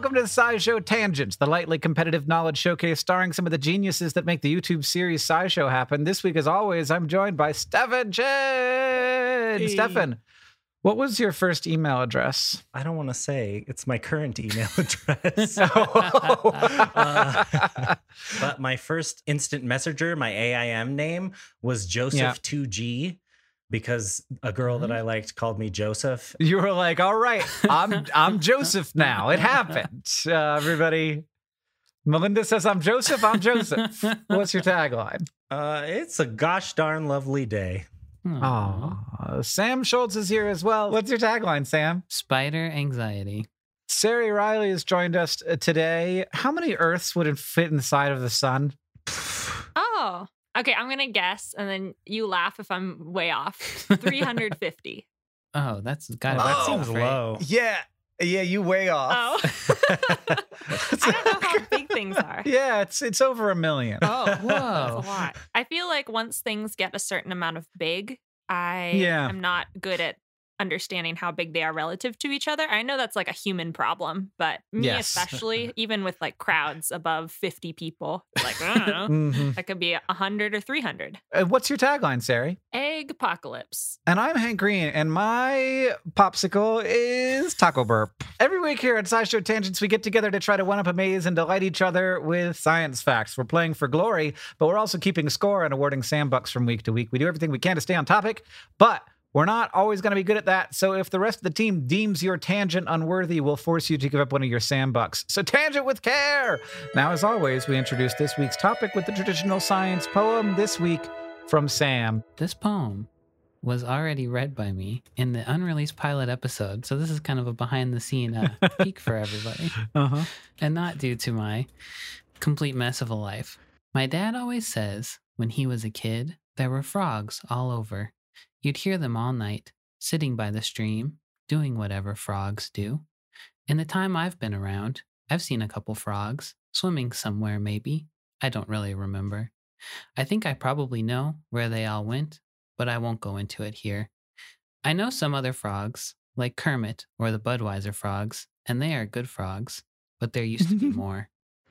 Welcome to the SciShow Tangents, the lightly competitive knowledge showcase starring some of the geniuses that make the YouTube series SciShow happen. This week, as always, I'm joined by Stefan Chin. Stefan, what was your first email address? I don't want to say it's my current email address. Oh. Uh, but my first instant messenger, my AIM name was Joseph2G because a girl that I liked called me Joseph. you were like, all right, I'm I'm Joseph now. It happened. Uh, everybody. Melinda says I'm Joseph. I'm Joseph. What's your tagline? Uh, it's a gosh darn lovely day. Oh, Sam Schultz is here as well. What's your tagline, Sam? Spider anxiety. Ceri Riley has joined us uh, today. How many Earths would it fit inside of the sun? Oh, okay. I'm gonna guess, and then you laugh if I'm way off. 350. Oh, that's got Oh, that seems low. Yeah, yeah, you way off. Oh, I don't know how big things are. yeah, it's it's over a million. Oh, that's Whoa. a lot. I feel like once things get a certain amount of big, I Yeah. am not good at understanding how big they are relative to each other. I know that's like a human problem, but me Yes. especially, even with like crowds above 50 people, like I don't know, Mhm. that could be 100 or 300. Uh, what's your tagline, Ceri? Egg apocalypse. And I'm Hank Green, and my popsicle is Taco Burp. Every week here at SciShow Tangents, we get together to try to one up a maze and delight each other with science facts. We're playing for glory, but we're also keeping score and awarding Sam bucks from week to week. We do everything we can to stay on topic, but we're not always going to be good at that. So if the rest of the team deems your tangent unworthy, we'll force you to give up one of your Sambucks. So tangent with care. Now, as always, we introduce this week's topic with the traditional science poem. This week from Sam. This poem was already read by me in the unreleased pilot episode. So this is kind of a behind the scene uh, peek for everybody. Uh huh. and not due to my complete mess of a life. My dad always says when he was a kid, there were frogs all over. You'd hear them all night, sitting by the stream, doing whatever frogs do. In the time I've been around, I've seen a couple frogs swimming somewhere, maybe. I don't really remember. I think I probably know where they all went, but I won't go into it here. I know some other frogs, like Kermit or the Budweiser frogs, and they are good frogs, but there used to be more.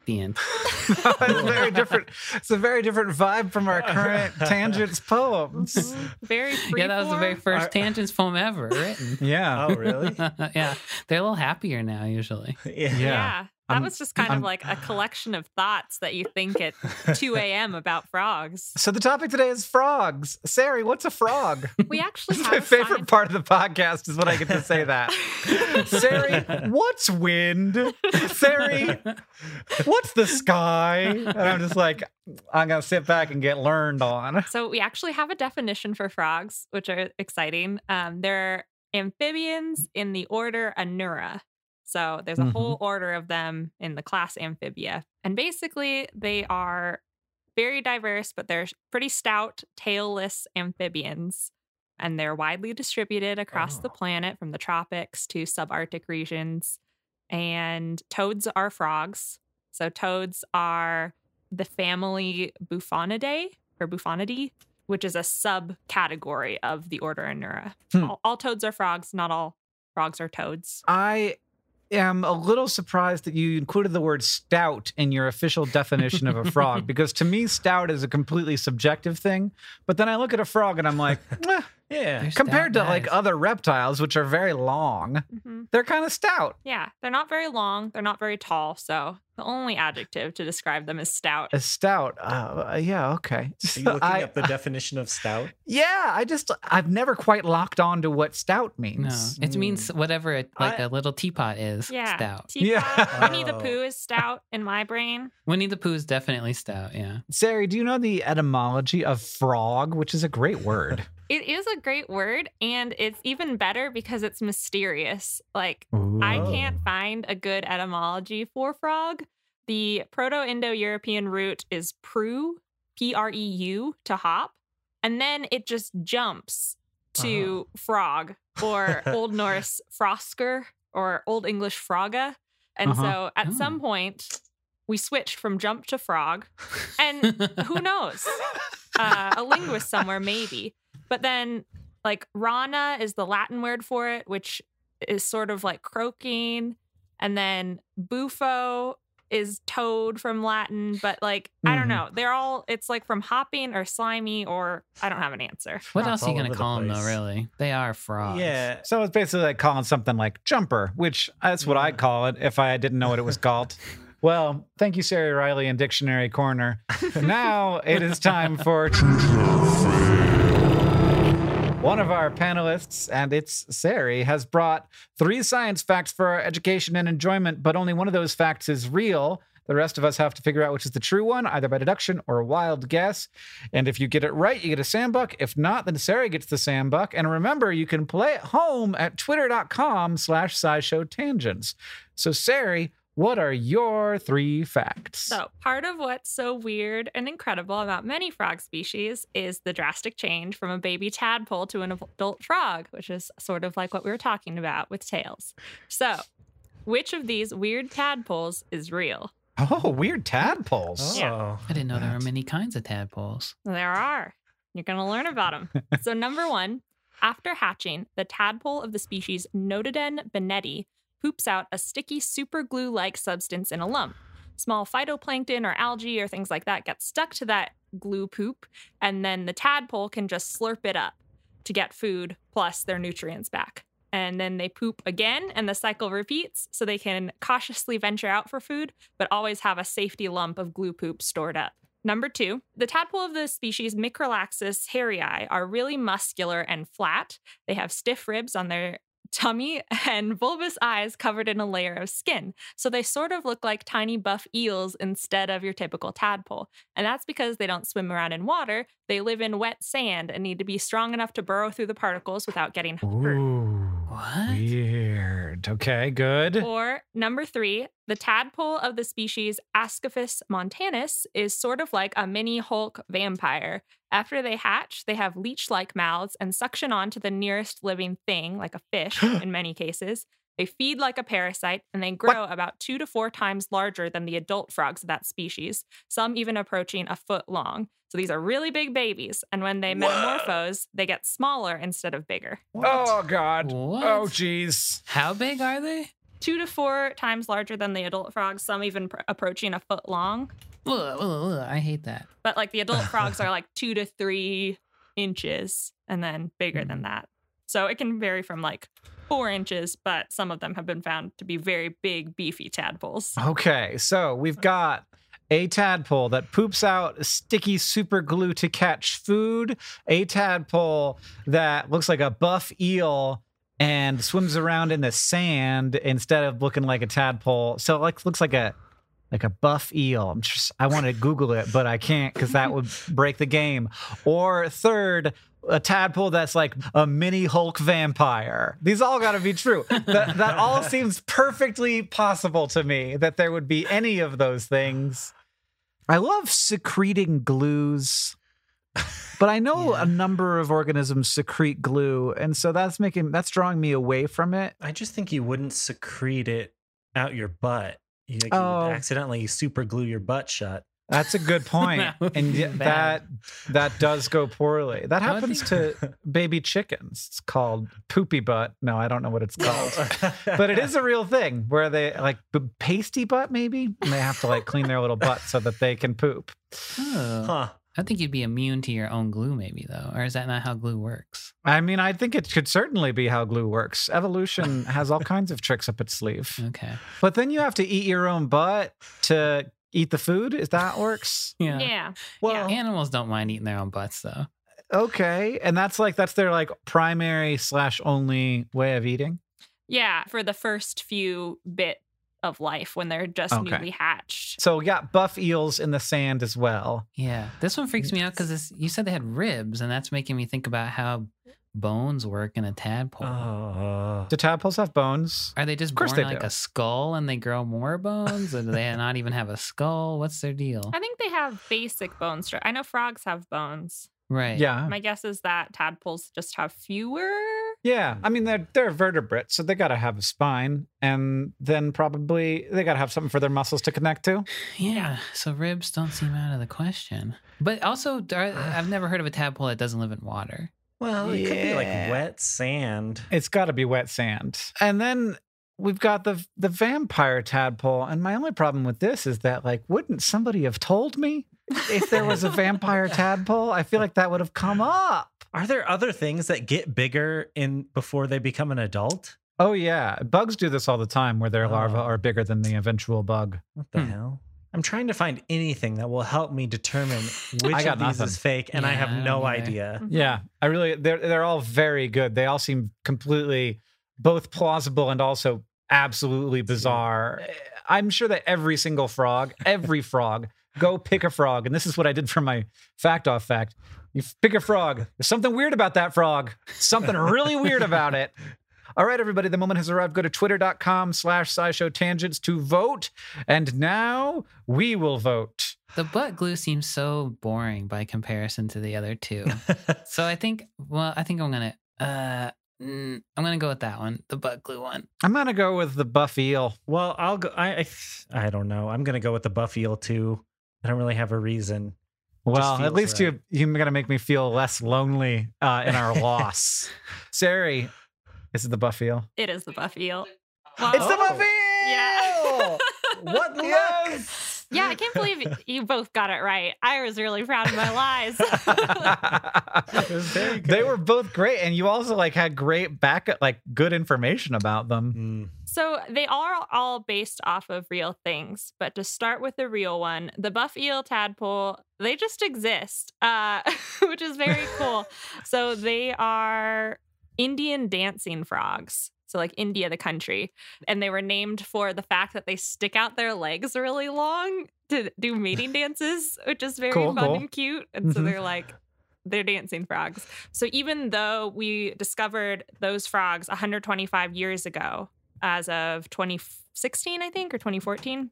The end. it's very different. It's a very different vibe from our current tangents poems. Mm-hmm. Very free yeah, that was the very first Are- tangents poem ever written. Yeah. Oh, really? yeah, they're a little happier now, usually. yeah. Yeah. That I'm- was just kind I'm- of like a collection of thoughts that you think at 2 a.m. about frogs. So the topic today is frogs. Ceri, what's a frog? We actually have my a favorite science- part of the podcast is when I get to say that. Ceri, what's wind? Ceri, what's the sky? And I'm just like, I'm gonna sit back and get learned on. So we actually have a definition for frogs, which are exciting. Um, they're amphibians in the order Anura. So there's a Mhm. whole order of them in the class Amphibia. And basically, they are very diverse, but they're pretty stout, tailless amphibians. And they're widely distributed across the Oh. planet from the tropics to subarctic regions. And toads are frogs. So toads are the family Bufonidae or Buffonidae, which is a subcategory of the order Anura. Hmm. All, all toads are frogs, not all frogs are toads. I am a little surprised that you included the word stout in your official definition of a frog because to me stout is a completely subjective thing but then i look at a frog and i'm like eh, Yeah. They're compared to stout like other reptiles which are very long Mhm. they're kind of stout Yeah, they're not very long, they're not very tall. So the only adjective to describe them is stout. a stout uh, yeah okay Are you looking I- up the definition of stout? yeah i just i've never quite locked on to what stout No, means it means whatever it, like I- a little teapot is. Yeah. Stout. Teapot. Yeah. Winnie the Oh. Pooh is stout in my brain. Winnie the Pooh is definitely stout. Yeah. Ceri, do you know the etymology of frog which is a great word It is a great word, and it's even better because it's mysterious. Like, I can't find a good etymology for frog. The Proto Indo European root is prue, P R E U, to hop. And then it just jumps to frog or Old Norse frosker or Old English froga. And Uh-huh. so at Oh. some point, we switched from jump to frog. And who knows? Uh, a linguist somewhere, maybe. But then, like, rana is the Latin word for it, which is sort of like croaking. And then bufo is toad from Latin. But, like, I don't Mhm. know. They're all, it's like from hopping or slimy, or I don't have an answer. What Frogs else are you gonna over the call them though? Really, they are frogs. Yeah. So it's basically like calling something like jumper, which that's what I'd call it if I didn't know what it was called. well, thank you, Ceri Riley and Dictionary Corner. now it is time for one of our panelists, and it's Ceri, has brought three science facts for our education and enjoyment, but only one of those facts is real. The rest of us have to figure out which is the true one, either by deduction or a wild guess. And if you get it right, you get a Sambuck. If not, then Ceri gets the Sambuck. And remember, you can play at home at twitter.com slash scishow tangents. So, Ceri, what are your three facts? So, part of what's so weird and incredible about many frog species is the drastic change from a baby tadpole to an adult frog, which is sort of like what we were talking about with tails. So, which of these weird tadpoles is real? Oh, weird tadpoles. Oh. Yeah. I didn't know there were many kinds of tadpoles. There are. You're going to learn about them. so, number one, after hatching, the tadpole of the species Notaden bennettii poops out a sticky super glue like substance in a lump. Small phytoplankton or algae or things like that get stuck to that glue poop, and then the tadpole can just slurp it up to get food plus their nutrients back. And then they poop again, and the cycle repeats so they can cautiously venture out for food, but always have a safety lump of glue poop stored up. Number two, the tadpole of the species Micrixalus herrei are really muscular and flat. They have stiff ribs on their tummy and bulbous eyes covered in a layer of skin. So they sort of look like tiny buff eels instead of your typical tadpole. And that's because they don't swim around in water. They live in wet sand and need to be strong enough to burrow through the particles without getting hurt. Okay, good. Or number three, the tadpole of the species Ascaphus montanus is sort of like a mini Hulk vampire. After they hatch, they have leech like mouths and suction onto the nearest living thing, like a fish in many cases. They feed like a parasite and they grow about two to four times larger than the adult frogs of that species, some even approaching a foot long. So these are really big babies. And when they metamorphose, they get smaller instead of bigger. Oh God. Oh, what? Oh jeez. How big are they? Two to four times larger than the adult frogs, some even pr- approaching a foot long. Ugh, ugh, ugh, I hate that. But like the adult frogs are like two to three inches and then bigger than hmm. that. So it can vary from like four inches, but some of them have been found to be very big, beefy tadpoles. Okay, so we've got a tadpole that poops out sticky super glue to catch food, a tadpole that looks like a buff eel and swims around in the sand instead of looking like a tadpole. So it like looks like a like a buff eel. I'm just I want to Google it, but I can't because that would break the game. Or third, a tadpole that's like a mini Hulk vampire. These all got to be true. that that all seems perfectly possible to me that there would be any of those things. I love secreting glues. But I know Yeah. a number of organisms secrete glue, and so that's making that's drawing me away from it. I just think you wouldn't secrete it out your butt. You, like, you Oh. would accidentally super glue your butt shut. That's a good point, That and be that that does go poorly. That I would happens to baby chickens. It's called poopy butt. No, I don't know what it's called, but it is a real thing where they like b- pasty butt maybe, and they have to like clean their little butt so that they can poop. Oh. Huh. I think you'd be immune to your own glue, maybe though, or is that not how glue works? I mean, I think it could certainly be how glue works. Evolution has all kinds of tricks up its sleeve. Okay. But then you have to eat your own butt to eat the food. Is that works? Yeah. Yeah. Well, Animals don't mind eating their own butts though. Okay, and that's like that's their like primary slash only way of eating. Yeah. For the first few bit of life when they're just Okay. newly hatched. So we got buff eels in the sand as well. Yeah. This one freaks me out because you said they had ribs, and that's making me think about how bones work in a tadpole. Oh. Do tadpoles have bones? Are they just Of course born they like do. a skull and they grow more bones? or do they not even have a skull? What's their deal? I think they have basic bone structure. I know frogs have bones. Right. Yeah, My guess is that tadpoles just have fewer. yeah. I mean, they're they're vertebrates, so they got to have a spine, and then probably they got to have something for their muscles to connect to. Yeah. So ribs don't seem out of the question. But also, I've never heard of a tadpole that doesn't live in water. Well, it could be like wet sand. It's got to be wet sand. And then we've got the the vampire tadpole. And my only problem with this is that like, wouldn't somebody have told me if there was a vampire tadpole? I feel like that would have come up. Are there other things that get bigger in before they become an adult? Oh yeah, bugs do this all the time, where their larvae Oh. are bigger than the eventual bug. What the Hmm. hell? I'm trying to find anything that will help me determine which I got of these nothing. is fake, and I have no don't either. idea. Mm-hmm. Yeah, I really they're they're all very good. They all seem completely both plausible and also absolutely bizarre. Eh, I'm sure that every single frog, every frog, go pick a frog, and this is what I did for my fact off fact. You pick a frog. There's something weird about that frog. Something really weird about it. All right, everybody, the moment has arrived. Go to twitter.com slash scishow tangents to vote. And now we will vote. The butt glue seems so boring by comparison to the other two. so I think, well, I think I'm gonna, uh, mm, I'm gonna go with that one, the butt glue one. I'm going to go with the buff eel. well, I'll go. I, I I don't know. I'm gonna go with the buff eel too. I don't really have a reason. Well, at least right. you you're gonna make me feel less lonely uh, in our loss. Ceri, is it the buff eel? It is the buff eel. It's the buff eel. Yeah. What luck! Yes. yeah, I can't believe you both got it right. I was really proud of my lies. It was very they were both great, and you also like had great back like good information about them. Mm. So they are all based off of real things. But to start with the real one, the buff eel tadpole, they just exist, uh, which is very cool. so they are Indian dancing frogs. So, like India, the country. And they were named for the fact that they stick out their legs really long to do mating dances, which is very Cool, fun cool. and cute. And so Mhm. they're like, they're dancing frogs. So even though we discovered those frogs 125 years ago, as of 2016, I think, or 2014,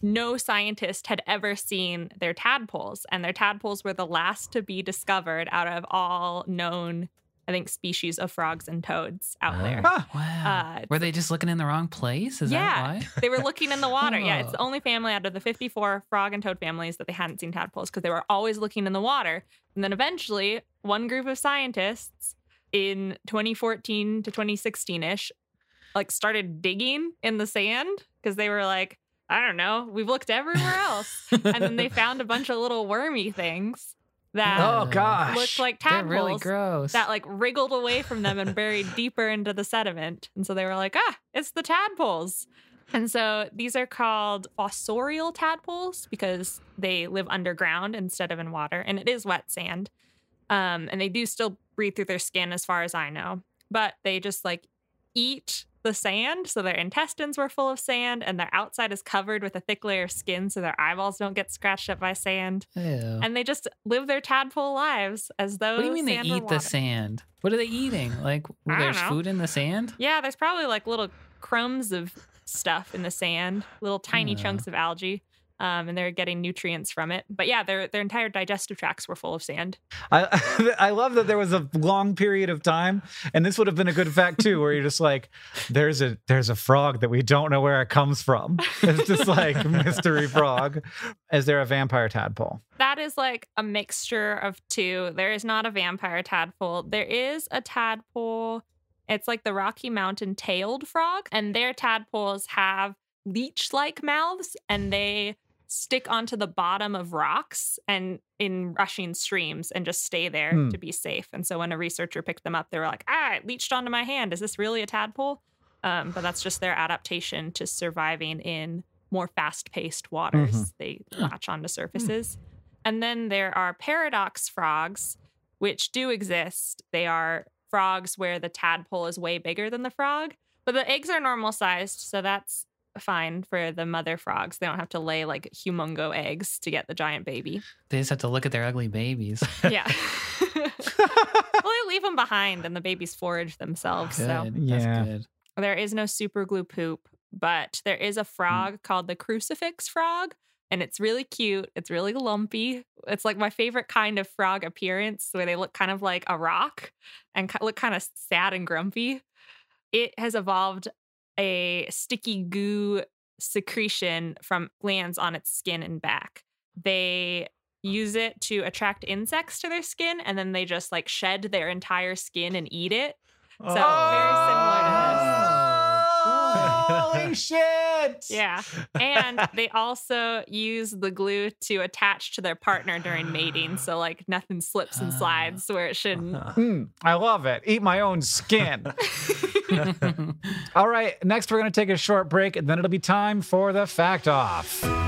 no scientist had ever seen their tadpoles, and their tadpoles were the last to be discovered out of all known I think, species of frogs and toads out Oh. there. Huh. Wow. Uh, Were they just looking in the wrong place? Is yeah, that why? they were looking in the water. Yeah, it's the only family out of the 54 frog and toad families that they hadn't seen tadpoles because they were always looking in the water. And then eventually, one group of scientists in 2014 to 2016 ish, like started digging in the sand because they were like, I don't know, we've looked everywhere else. and then they found a bunch of little wormy things that Oh, gosh. looked like They're tadpoles really gross. that like wriggled away from them and buried deeper into the sediment. And so they were like, ah, it's the tadpoles. And so these are called fossorial tadpoles because they live underground instead of in water. And it is wet sand. Um, and they do still breathe through their skin, as far as I know. But they just like eat the sand. So their intestines were full of sand and their outside is covered with a thick layer of skin so their eyeballs don't get scratched up by sand. Ew. And they just live their tadpole lives as though what do you mean they eat the sand? What are they eating? Like, there's know. food in the sand? Yeah, there's probably like little crumbs of stuff in the sand, little tiny Yeah. chunks of algae. Um, and they're getting nutrients from it. But yeah, their their entire digestive tracts were full of sand. I I love that there was a long period of time, and this would have been a good fact too, where you're just like, there's a there's a frog that we don't know where it comes from. It's just like mystery frog. Is there a vampire tadpole? That is like a mixture of two. There is not a vampire tadpole. There is a tadpole. It's like the Rocky Mountain tailed frog, and their tadpoles have leech like mouths and they stick onto the bottom of rocks and in rushing streams and just stay there Hmm. to be safe. And so when a researcher picked them up, they were like, ah, it leached onto my hand. Is this really a tadpole? Um, but that's just their adaptation to surviving in more fast paced waters. Mhm. They latch onto surfaces. And then there are paradox frogs, which do exist. They are frogs where the tadpole is way bigger than the frog, but the eggs are normal sized. So that's fine for the mother frogs. They don't have to lay like humongo eggs to get the giant baby. They just have to look at their ugly babies. Yeah. well, they leave them behind and the babies forage themselves. Good. So Yeah. Good. there is no super glue poop, but there is a frog mm. called the crucifix frog. And it's really cute. It's really lumpy. It's like my favorite kind of frog appearance, where they look kind of like a rock and look kind of sad and grumpy. It has evolved a sticky goo secretion from glands on its skin and back. They use it to attract insects to their skin, and then they just like shed their entire skin and eat it. So very similar to this. Holy shit! Yeah. And they also use the glue to attach to their partner during mating. So, like, nothing slips and slides where it shouldn't. Hmm, I love it. Eat my own skin. All right, next we're going to take a short break, and then it'll be time for the fact off.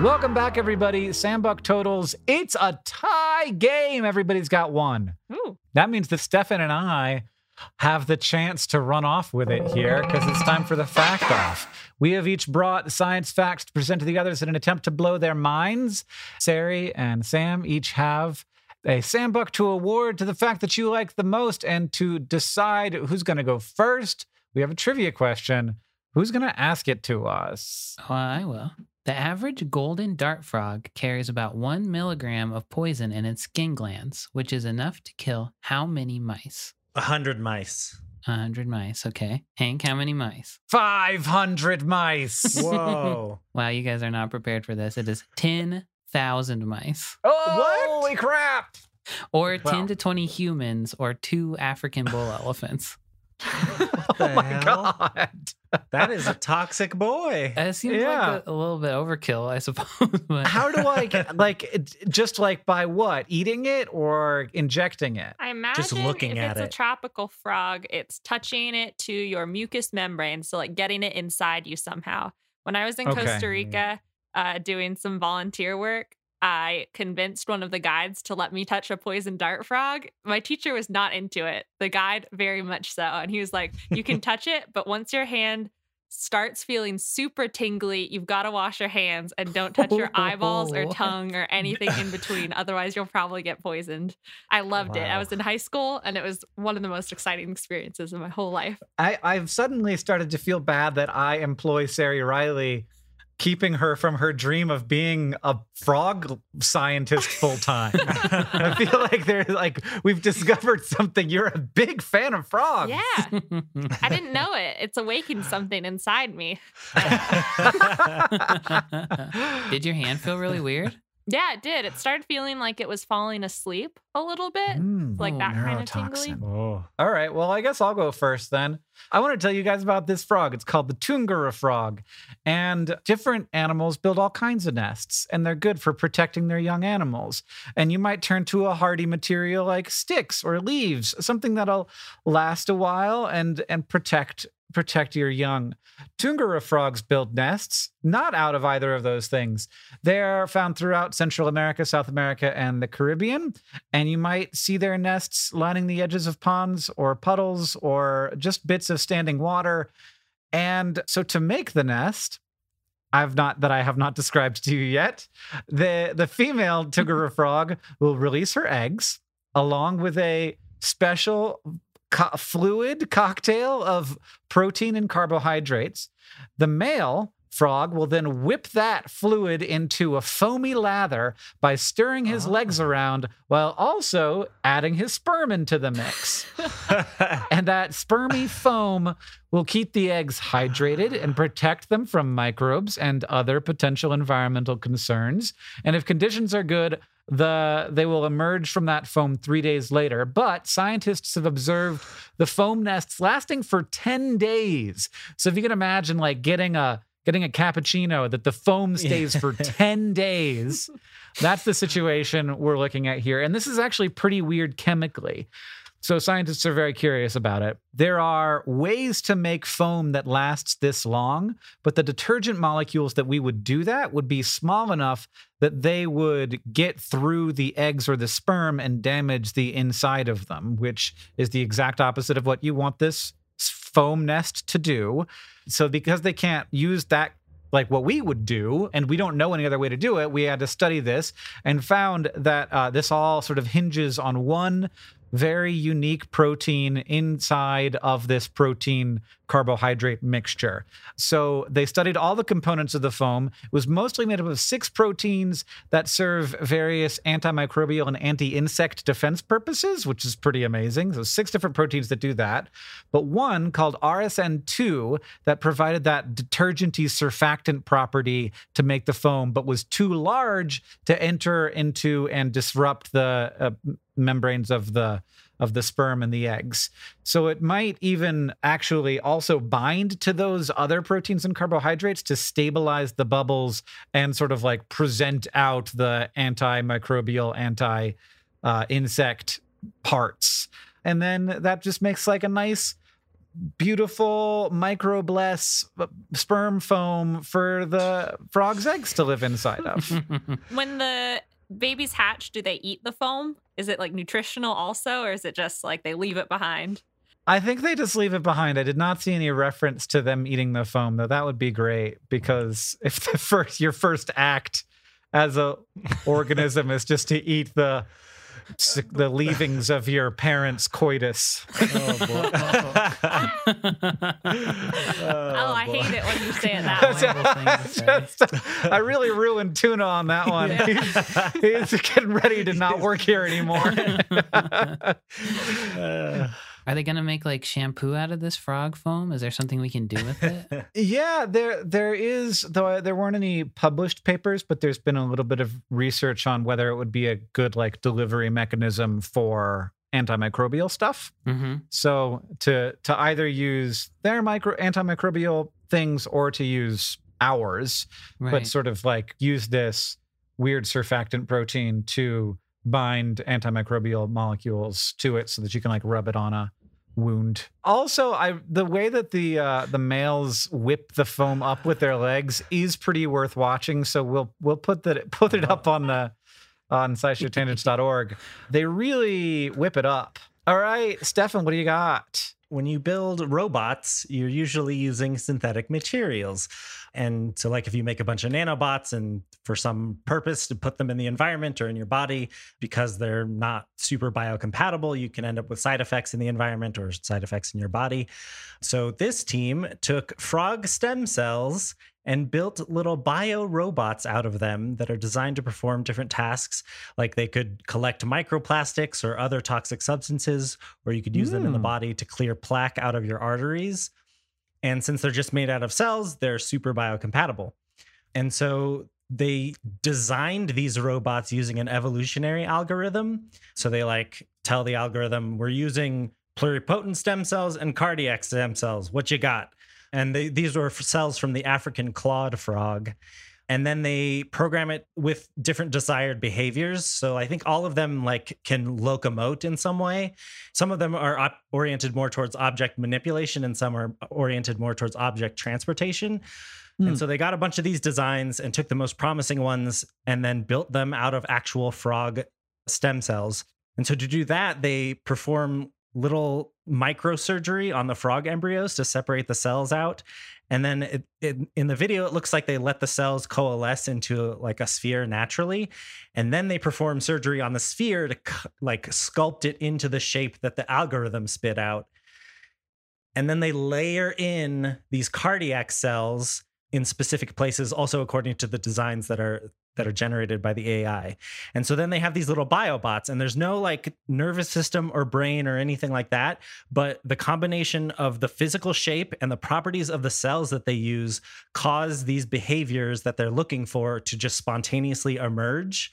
Welcome back, everybody. Sambuck totals. It's a tie game. Everybody's got one. Ooh. That means that Stefan and I have the chance to run off with it here because it's time for the fact off. We have each brought science facts to present to the others in an attempt to blow their minds. Ceri and Sam each have a Sambuck to award to the fact that you like the most and to decide who's going to go first. We have a trivia question. Who's going to ask it to us? Oh, I will. The average golden dart frog carries about one milligram of poison in its skin glands, which is enough to kill how many mice? A hundred mice. A hundred mice. Okay. Hank, how many mice? 500 mice. Whoa. wow, you guys are not prepared for this. It is 10,000 mice. Oh, what? holy crap. Or 10 to 20 humans or two African bull elephants. oh my hell? god. That is a toxic boy. It seems yeah. like a, a, little bit overkill, I suppose. But. How do I get like just like by what? Eating it or injecting it? I imagine just looking if at it's it. a tropical frog, it's touching it to your mucous membrane, so like getting it inside you somehow. When I was in okay. Costa Rica uh, doing some volunteer work, I convinced one of the guides to let me touch a poison dart frog. My teacher was not into it. The guide, very much so. And he was like, You can touch it, but once your hand starts feeling super tingly, you've got to wash your hands and don't touch your eyeballs or oh, tongue or anything in between. Otherwise, you'll probably get poisoned. I loved wow. it. I was in high school and it was one of the most exciting experiences of my whole life. I, I've suddenly started to feel bad that I employ Ceri Riley keeping her from her dream of being a frog scientist full time. I feel like they're like we've discovered something. You're a big fan of frogs. Yeah. I didn't know it. It's awakened something inside me. Did your hand feel really weird? Yeah, it did. It started feeling like it was falling asleep a little bit, mm, like oh, that kind of tingly. Oh. All right. Well, I guess I'll go first then. I want to tell you guys about this frog. It's called the Túngara frog. And different animals build all kinds of nests, and they're good for protecting their young animals. And you might turn to a hardy material like sticks or leaves, something that'll last a while and and protect protect your young. Túngara frogs build nests, not out of either of those things. They're found throughout Central America, South America, and the Caribbean. And you might see their nests lining the edges of ponds or puddles or just bits of standing water. And so to make the nest, I've not that I have not described to you yet. The the female Túngara frog will release her eggs along with a special co- fluid cocktail of protein and carbohydrates. The male frog will then whip that fluid into a foamy lather by stirring his oh. legs around while also adding his sperm into the mix. and that spermy foam will keep the eggs hydrated and protect them from microbes and other potential environmental concerns. And if conditions are good, the they will emerge from that foam 3 days later but scientists have observed the foam nests lasting for 10 days so if you can imagine like getting a getting a cappuccino that the foam stays for 10 days. That's the situation we're looking at here. And this is actually pretty weird chemically. So scientists are very curious about it. There are ways to make foam that lasts this long, but the detergent molecules that we would do that would be small enough that they would get through the eggs or the sperm and damage the inside of them, which is the exact opposite of what you want this foam nest to do. So because they can't use that like what we would do, and we don't know any other way to do it, we had to study this and found that uh, this all sort of hinges on one very unique protein inside of this protein carbohydrate mixture. So they studied all the components of the foam. It was mostly made up of six proteins that serve various antimicrobial and anti insect defense purposes, which is pretty amazing. So, six different proteins that do that. But one called RSN2 that provided that detergenty surfactant property to make the foam, but was too large to enter into and disrupt the uh, membranes of the of the sperm and the eggs. So it might even actually also bind to those other proteins and carbohydrates to stabilize the bubbles and sort of like present out the antimicrobial, anti uh, insect parts. And then that just makes like a nice beautiful microbless uh, sperm foam for the frog's eggs to live inside of. when the babies hatch, do they eat the foam? Is it like nutritional also, or is it just like they leave it behind? I think they just leave it behind. I did not see any reference to them eating the foam, though. That would be great because if the first your first act as a organism is just to eat the the leavings of your parents' coitus. Oh, boy. oh, I hate it when you say it that way. I really ruined Tuna on that one. He's, he's, getting ready to not work here anymore. Uh, are they gonna make like shampoo out of this frog foam? Is there something we can do with it? yeah, there there is though there weren't any published papers, but there's been a little bit of research on whether it would be a good like delivery mechanism for antimicrobial stuff. Mm-hmm. So to to either use their micro antimicrobial things or to use ours, right. but sort of like use this weird surfactant protein to bind antimicrobial molecules to it so that you can like rub it on a wound. Also, I the way that the uh, the males whip the foam up with their legs is pretty worth watching. So we'll we'll put that put it up on the on sciencetangents.org. They really whip it up. All right, Stefan, what do you got? When you build robots, you're usually using synthetic materials. And so, like, if you make a bunch of nanobots and for some purpose to put them in the environment or in your body, because they're not super biocompatible, you can end up with side effects in the environment or side effects in your body. So, this team took frog stem cells and built little bio robots out of them that are designed to perform different tasks. Like they could collect microplastics or other toxic substances, or you could use mm. them in the hmm. body to clear plaque out of your arteries. And since they're just made out of cells, they're super biocompatible. And so they designed these robots using an evolutionary algorithm. So they like tell the algorithm, we're using pluripotent stem cells and cardiac stem cells. What you got? And they, these were cells from the African clawed frog. And then they program it with different desired behaviors. So i think all of them like can locomote in some way. Some of them are op- oriented more towards object manipulation and some are oriented more towards object transportation. And hmm. so they got a bunch of these designs and took the most promising ones and then built them out of actual frog stem cells. And so to do that they perform little microsurgery on the frog embryos to separate the cells out. And then it, it, in the video it looks like they let the cells coalesce into like a sphere naturally. And then they perform surgery on the sphere to like sculpt it into the shape that the algorithm spit out. And then they layer in these cardiac cells in specific places also according to the designs that are that are generated by the AI. And so then they have these little biobots and there's no like nervous system or brain or anything like that, but the combination of the physical shape and the properties of the cells that they use cause these behaviors that they're looking for to just spontaneously emerge.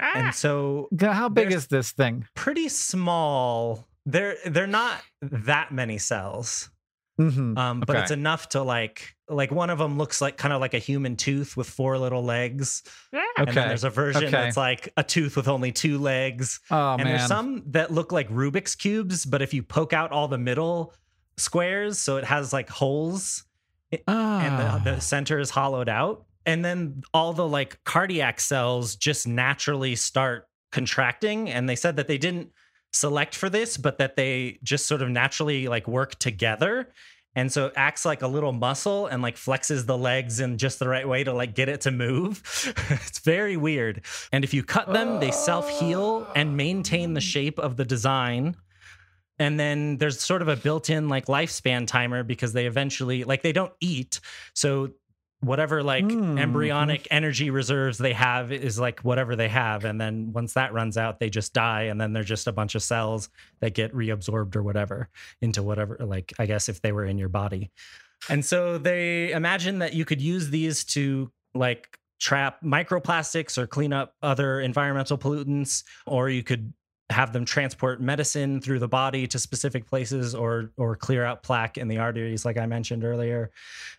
Ah. And so how big is this thing? Pretty small. They're they're not that many cells. Mm-hmm. Um, but okay. it's enough to like like one of them looks like kind of like a human tooth with four little legs. Yeah. Okay. And then there's a version okay. that's like a tooth with only two legs. Oh, and man. there's some that look like Rubik's cubes, but if you poke out all the middle squares, so it has like holes, oh. and the, the ah. center is hollowed out, and then all the like cardiac cells just naturally start contracting. And they said that they didn't select for this, but that they just sort of naturally like work together. And so it acts like a little muscle and like flexes the legs in just the right way to like get it to move. it's very weird. And if you cut them, they self heal and maintain the shape of the design. And then there's sort of a built in like lifespan timer because they eventually, like, they don't eat. So whatever like mm. embryonic energy reserves they have is like whatever they have and then once that runs out they just die and then they're just a bunch of cells that get reabsorbed or whatever into whatever like i guess if they were in your body and so they imagine that you could use these to like trap microplastics or clean up other environmental pollutants or you could have them transport medicine through the body to specific places or or clear out plaque in the arteries like i mentioned earlier.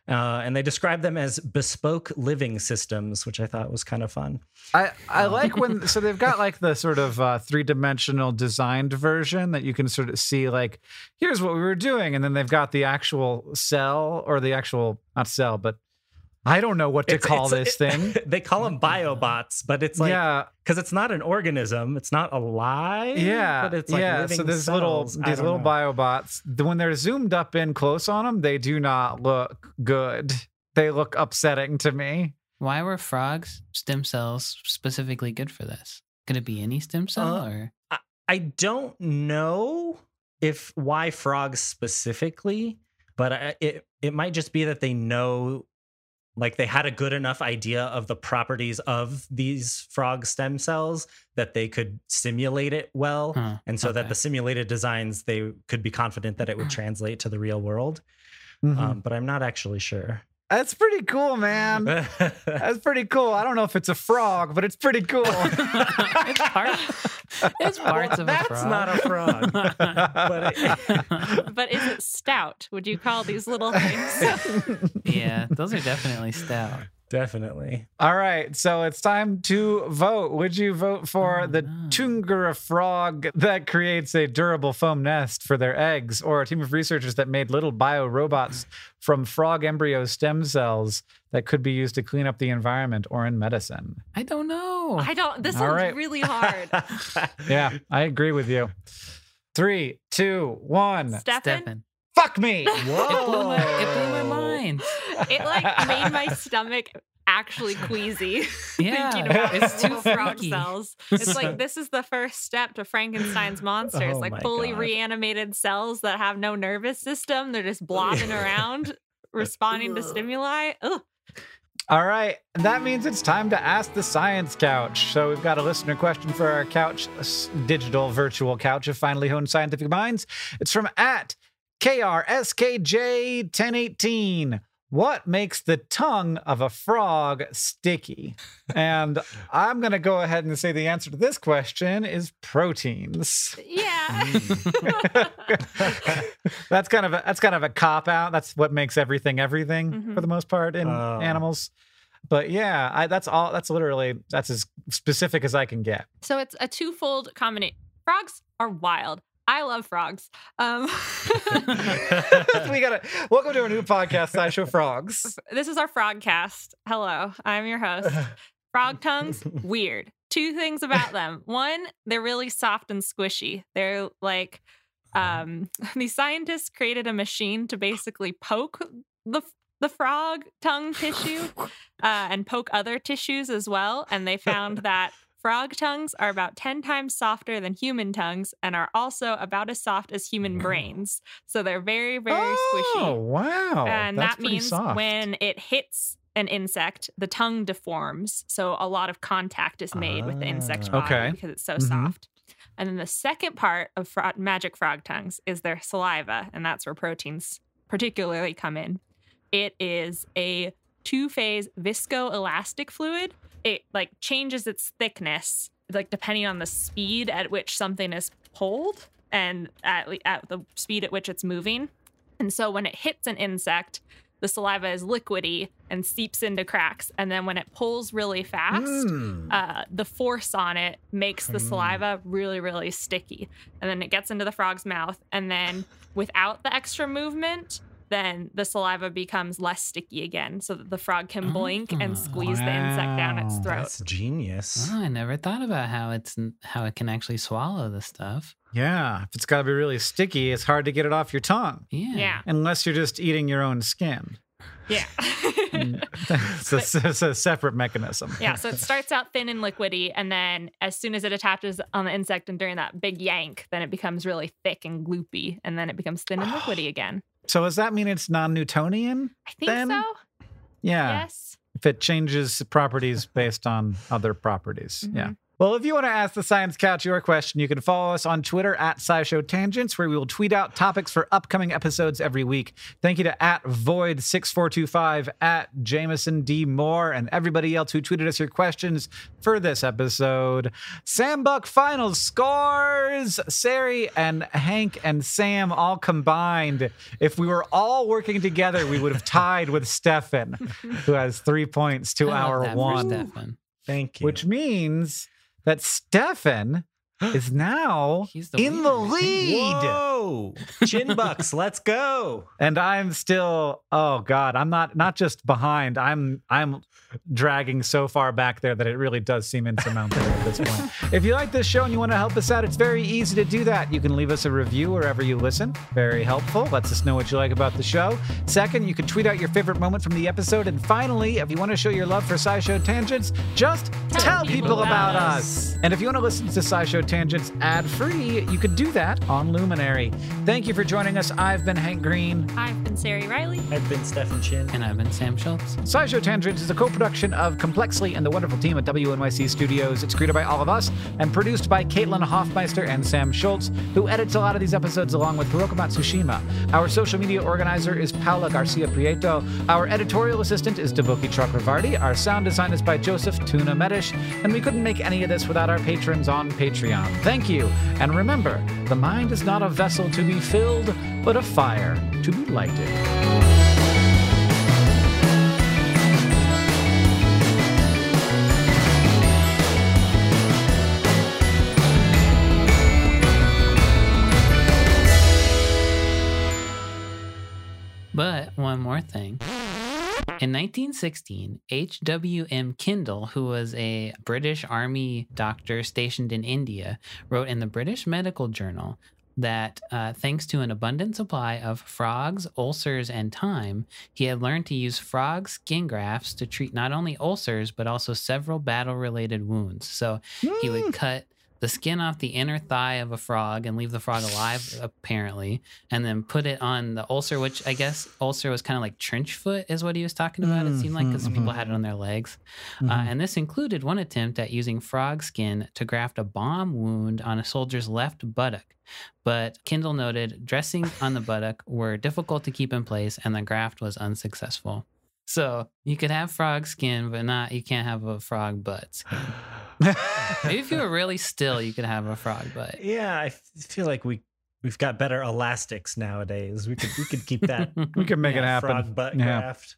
Uh, and they describe them as bespoke living systems which i thought was kind of fun. I i like when so they've got like the sort of uh, three-dimensional designed version that you can sort of see like here's what we were doing and then they've got the actual cell or the actual not cell but I don't know what to it's, call it's, this it, thing. they call them biobots, but it's like yeah, because it's not an organism, it's not alive. Yeah, but it's like yeah. so there's cells. little these little know. biobots. When they're zoomed up in close on them, they do not look good. They look upsetting to me. Why were frogs stem cells specifically good for this? Could it be any stem cell uh, or? I, I don't know if why frogs specifically, but I, it it might just be that they know like they had a good enough idea of the properties of these frog stem cells that they could simulate it well huh, and so okay. that the simulated designs they could be confident that it would translate to the real world mm-hmm. um, but i'm not actually sure that's pretty cool, man. That's pretty cool. I don't know if it's a frog, but it's pretty cool. it's, part, it's parts well, of a frog. That's not a frog. but, it, but is it stout? Would you call these little things? yeah, those are definitely stout. Definitely. All right. So it's time to vote. Would you vote for oh, the no. Túngara frog that creates a durable foam nest for their eggs, or a team of researchers that made little bio robots from frog embryo stem cells that could be used to clean up the environment or in medicine? I don't know. I don't. This one's right. really hard. yeah, I agree with you. Three, two, one. Stefan. Fuck me. Whoa. It blew my, it blew my mind. It like made my stomach actually queasy. Yeah, thinking about it's too frog cells. It's like this is the first step to Frankenstein's monsters, oh like fully God. reanimated cells that have no nervous system. They're just blobbing around, responding to stimuli. Ugh. All right, that means it's time to ask the science couch. So we've got a listener question for our couch, digital virtual couch of finely honed scientific minds. It's from at KRSKJ1018. What makes the tongue of a frog sticky? And I'm going to go ahead and say the answer to this question is proteins. Yeah. that's kind of a, that's kind of a cop out. That's what makes everything everything mm-hmm. for the most part in uh. animals. But yeah, I, that's all. That's literally that's as specific as I can get. So it's a twofold combination. Frogs are wild. I love frogs. Um, we got to welcome to our new podcast, SciShow Frogs. This is our frogcast. Hello, I'm your host. Frog tongues, weird. Two things about them. One, they're really soft and squishy. They're like, um, these scientists created a machine to basically poke the the frog tongue tissue uh, and poke other tissues as well, and they found that Frog tongues are about 10 times softer than human tongues and are also about as soft as human brains. So they're very, very oh, squishy. Oh, wow. And That's that means soft. when it hits an insect, the tongue deforms. So a lot of contact is made with the insect Ah. body Okay. because it's so Mhm. soft. And then the second part of fro- magic frog tongues is their saliva, and that's where proteins particularly come in. It is a two-phase viscoelastic fluid. It like changes its thickness like depending on the speed at which something is pulled and at, at the speed at which it's moving. And so when it hits an insect, the saliva is liquidy and seeps into cracks. And then when it pulls really fast, Mm. uh, the force on it makes the saliva really, really sticky. And then it gets into the frog's mouth. And then without the extra movement, then the saliva becomes less sticky again so that the frog can blink Ah, and squeeze the insect down its throat. That's genius. Oh, I never thought about how it's how it can actually swallow the stuff. Yeah. If it's got to be really sticky, it's hard to get it off your tongue. Yeah. Yeah. Unless you're just eating your own skin. Yeah. it's, a, it's a separate mechanism. yeah, so it starts out thin and liquidy, and then as soon as it attaches on the insect and during that big yank, then it becomes really thick and gloopy, and then it becomes thin and liquidy again. So does that mean it's non-Newtonian? I think Then- so. Yeah. Yes. If it changes properties based on other properties. Yeah. Mm-hmm. Well, if you want to ask the Science Couch your question, you can follow us on Twitter at SciShow Tangents, where we will tweet out topics for upcoming episodes every week. Thank you to at Void6425, at Jameson D. Moore, and everybody else who tweeted us your questions for this episode. Sambuck final scores. Ceri and Hank and Sam all combined. If we were all working together, we would have tied with Stefan, who has three points to I love our that for one Stefan. Thank you. which means that Stefan is now He's the in the lead. Whoa! Chin bucks, let's go. And I'm still oh god, I'm not not just behind. I'm I'm dragging so far back there that it really does seem insurmountable at this point. If you like this show and you want to help us out, it's very easy to do that. You can leave us a review wherever you listen. Very helpful. Lets us know what you like about the show. Second, you can tweet out your favorite moment from the episode. And finally, if you want to show your love for SciShow Tangents, just tell, people, about us. And if you want to listen to SciShow Tangents ad-free, you could do that on Luminary. Thank you for joining us. I've been Hank Green. I've been Ceri Riley. I've been Stefan Chin. And I've been Sam Schultz. SciShow Tangents is a co-production of Complexly and the wonderful team at WNYC Studios. It's created by all of us and produced by Caitlin Hoffmeister and Sam Schultz, who edits a lot of these episodes along with Hiroko Matsushima. Our social media organizer is Paula Garcia Prieto. Our editorial assistant is Deboki Chakravarti. Our sound design is by Joseph Tuna Medish. And we couldn't make any of this without our patrons on Patreon. Thank you. And remember, the mind is not a vessel to be filled, but a fire to be lighted. But one more thing. In 1916, H.W.M. Kendall, who was a British Army doctor stationed in India, wrote in the British Medical Journal that uh, thanks to an abundant supply of frogs, ulcers, and time, he had learned to use frog skin grafts to treat not only ulcers, but also several battle related wounds. So he would cut the skin off the inner thigh of a frog and leave the frog alive, apparently, and then put it on the ulcer, which I guess ulcer was kind of like trench foot, is what he was talking about. It seemed like because Mhm, people had it on their legs. Uh, Mhm. and this included one attempt at using frog skin to graft a bomb wound on a soldier's left buttock. But Kendall noted dressing on the buttock were difficult to keep in place, and the graft was unsuccessful. So you could have frog skin, but not you can't have a frog butt. skin. Maybe if you were really still, you could have a frog butt. Yeah, I feel like we we've got better elastics nowadays. We could we could keep that we could make it happen. frog butt Yeah. graft.